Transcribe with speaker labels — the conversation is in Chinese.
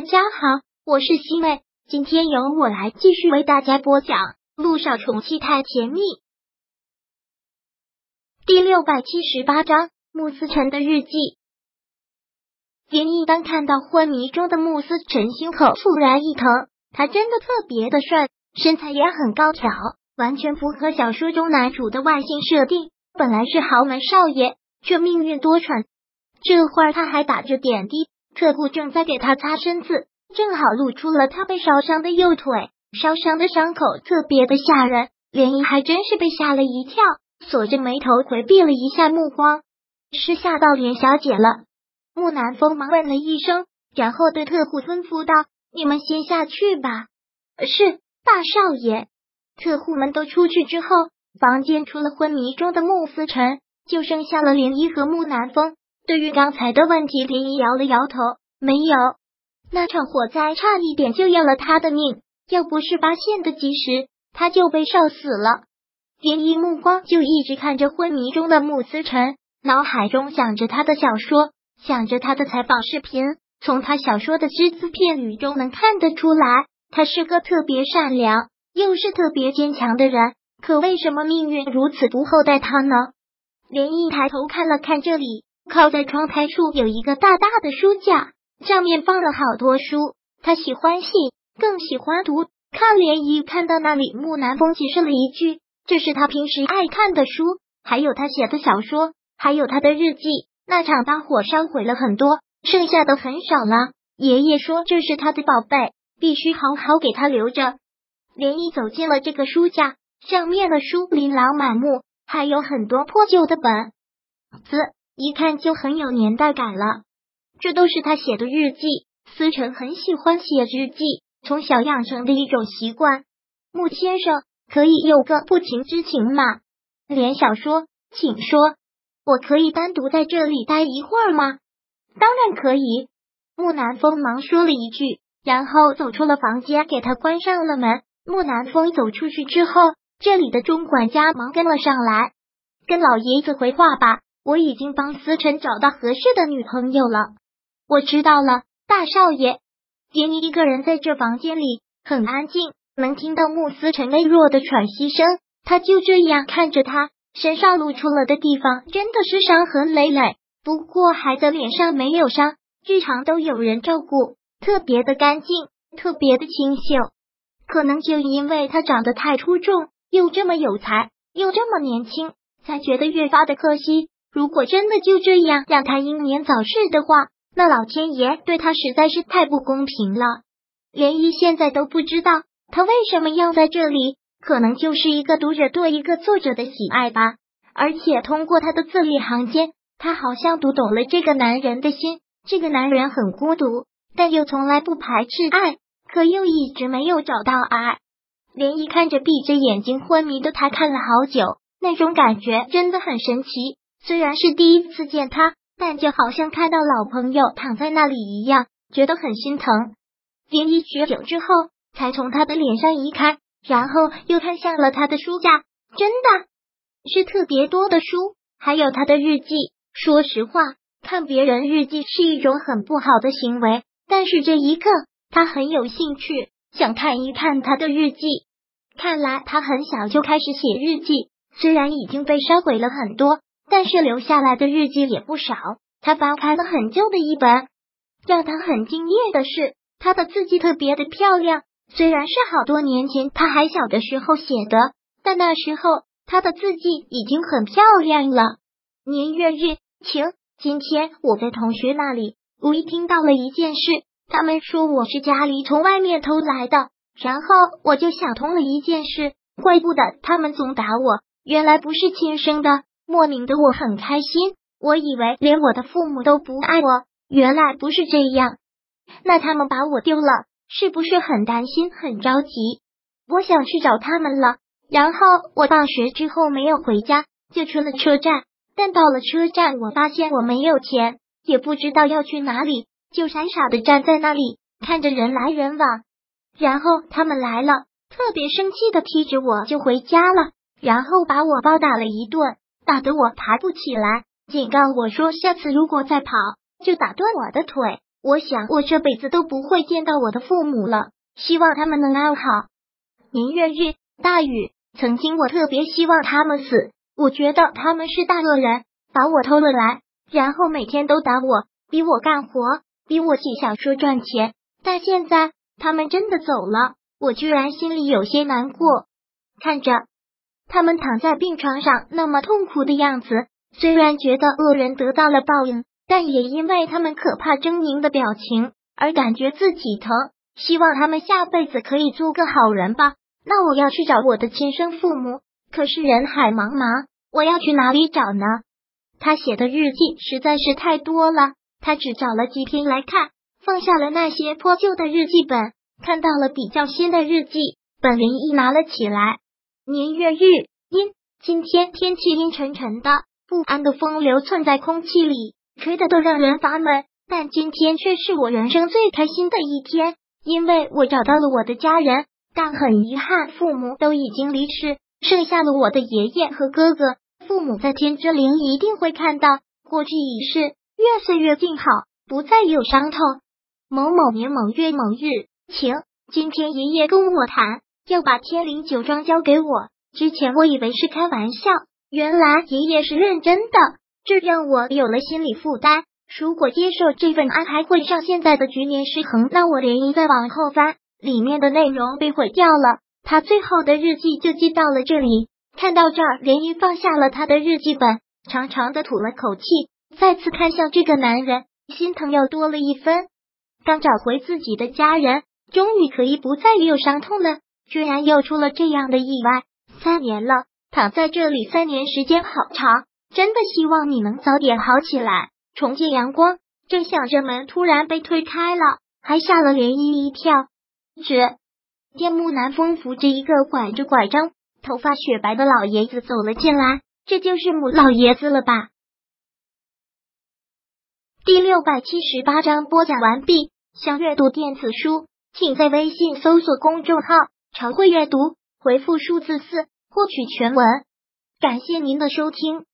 Speaker 1: 大家好，我是西妹，今天由我来继续为大家播讲《路上宠妻太甜蜜》第六百七十八章穆思辰的日记。林一当看到昏迷中的穆思辰，心口突然一疼。他真的特别的帅，身材也很高挑，完全符合小说中男主的外形设定。本来是豪门少爷，却命运多舛。这会儿他还打着点滴。特护正在给他擦身子，正好露出了他被烧伤的右腿，烧伤的伤口特别的吓人。莲姨还真是被吓了一跳，锁着眉头回避了一下目光，是吓到连小姐了。木南风忙问了一声，然后对特护吩咐道：“你们先下去吧。”是大少爷。特护们都出去之后，房间除了昏迷中的穆思辰，就剩下了莲姨和木南风。对于刚才的问题，林一摇了摇头，没有。那场火灾差一点就要了他的命，要不是发现的及时，他就被烧死了。林一目光就一直看着昏迷中的穆思辰，脑海中想着他的小说，想着他的采访视频。从他小说的只字片语中能看得出来，他是个特别善良又是特别坚强的人。可为什么命运如此不厚待他呢？连一抬头看了看这里。靠在窗台处有一个大大的书架，上面放了好多书。他喜欢信，更喜欢读。看涟漪看到那里，木南风解释了一句：“这是他平时爱看的书，还有他写的小说，还有他的日记。那场大火烧毁了很多，剩下的很少了。爷爷说这是他的宝贝，必须好好给他留着。”涟漪走进了这个书架，上面的书琳琅满目，还有很多破旧的本子。一看就很有年代感了，这都是他写的日记。思成很喜欢写日记，从小养成的一种习惯。穆先生可以有个不情之请吗？连小说，请说。我可以单独在这里待一会儿吗？当然可以。木南风忙说了一句，然后走出了房间，给他关上了门。木南风走出去之后，这里的钟管家忙跟了上来，跟老爷子回话吧。我已经帮思辰找到合适的女朋友了。我知道了，大少爷。杰尼一个人在这房间里很安静，能听到穆思辰微弱的喘息声。他就这样看着他，身上露出了的地方真的是伤痕累累，不过孩子脸上没有伤，日常都有人照顾，特别的干净，特别的清秀。可能就因为他长得太出众，又这么有才，又这么年轻，才觉得越发的可惜。如果真的就这样让他英年早逝的话，那老天爷对他实在是太不公平了。连依现在都不知道他为什么要在这里，可能就是一个读者对一个作者的喜爱吧。而且通过他的字里行间，他好像读懂了这个男人的心。这个男人很孤独，但又从来不排斥爱，可又一直没有找到爱。连依看着闭着眼睛昏迷的他，看了好久，那种感觉真的很神奇。虽然是第一次见他，但就好像看到老朋友躺在那里一样，觉得很心疼。林一许久之后，才从他的脸上移开，然后又看向了他的书架，真的是特别多的书，还有他的日记。说实话，看别人日记是一种很不好的行为，但是这一刻他很有兴趣，想看一看他的日记。看来他很小就开始写日记，虽然已经被烧毁了很多。但是留下来的日记也不少。他翻开了很旧的一本，让他很惊艳的是，他的字迹特别的漂亮。虽然是好多年前他还小的时候写的，但那时候他的字迹已经很漂亮了。年月日，晴。今天我在同学那里无意听到了一件事，他们说我是家里从外面偷来的，然后我就想通了一件事，怪不得他们总打我，原来不是亲生的。莫名的我很开心，我以为连我的父母都不爱我，原来不是这样。那他们把我丢了，是不是很担心、很着急？我想去找他们了。然后我放学之后没有回家，就去了车站。但到了车站，我发现我没有钱，也不知道要去哪里，就傻傻的站在那里，看着人来人往。然后他们来了，特别生气的踢着我就回家了，然后把我暴打了一顿。打得我爬不起来，警告我说下次如果再跑，就打断我的腿。我想我这辈子都不会见到我的父母了，希望他们能安好。年月日，大雨。曾经我特别希望他们死，我觉得他们是大恶人，把我偷了来，然后每天都打我，逼我干活，逼我写小说赚钱。但现在他们真的走了，我居然心里有些难过。看着他们躺在病床上那么痛苦的样子，虽然觉得恶人得到了报应，但也因为他们可怕狰狞的表情而感觉自己疼。希望他们下辈子可以做个好人吧。那我要去找我的亲生父母，可是人海茫茫，我要去哪里找呢？他写的日记实在是太多了，他只找了几篇来看，放下了那些破旧的日记本，看到了比较新的日记本，林一拿了起来。年月日阴，今天天气阴沉沉的，不安的风流窜在空气里，吹得都让人发闷。但今天却是我人生最开心的一天，因为我找到了我的家人。但很遗憾，父母都已经离世，剩下了我的爷爷和哥哥。父母在天之灵一定会看到，过去已逝，愿岁月静好，不再有伤痛。某某年某月某日，晴。今天爷爷跟我谈，要把天灵酒庄交给我。之前我以为是开玩笑，原来爷爷是认真的，这让我有了心理负担。如果接受这份安排，会上现在的局面失衡，那我连一再往后翻。里面的内容被毁掉了，他最后的日记就记到了这里。看到这儿，连漪放下了他的日记本，长长的吐了口气，再次看向这个男人，心疼又多了一分。刚找回自己的家人，终于可以不再有伤痛了，居然又出了这样的意外。三年了，躺在这里三年时间好长，真的希望你能早点好起来，重见阳光。正想着，门突然被推开了，还吓了涟漪一跳。只，见木南风扶着一个拐着拐杖、头发雪白的老爷子走了进来，这就是母老爷子了吧？第六百七十八章播讲完毕。想阅读电子书，请在微信搜索公众号“常会阅读”，回复数字四获取全文。感谢您的收听。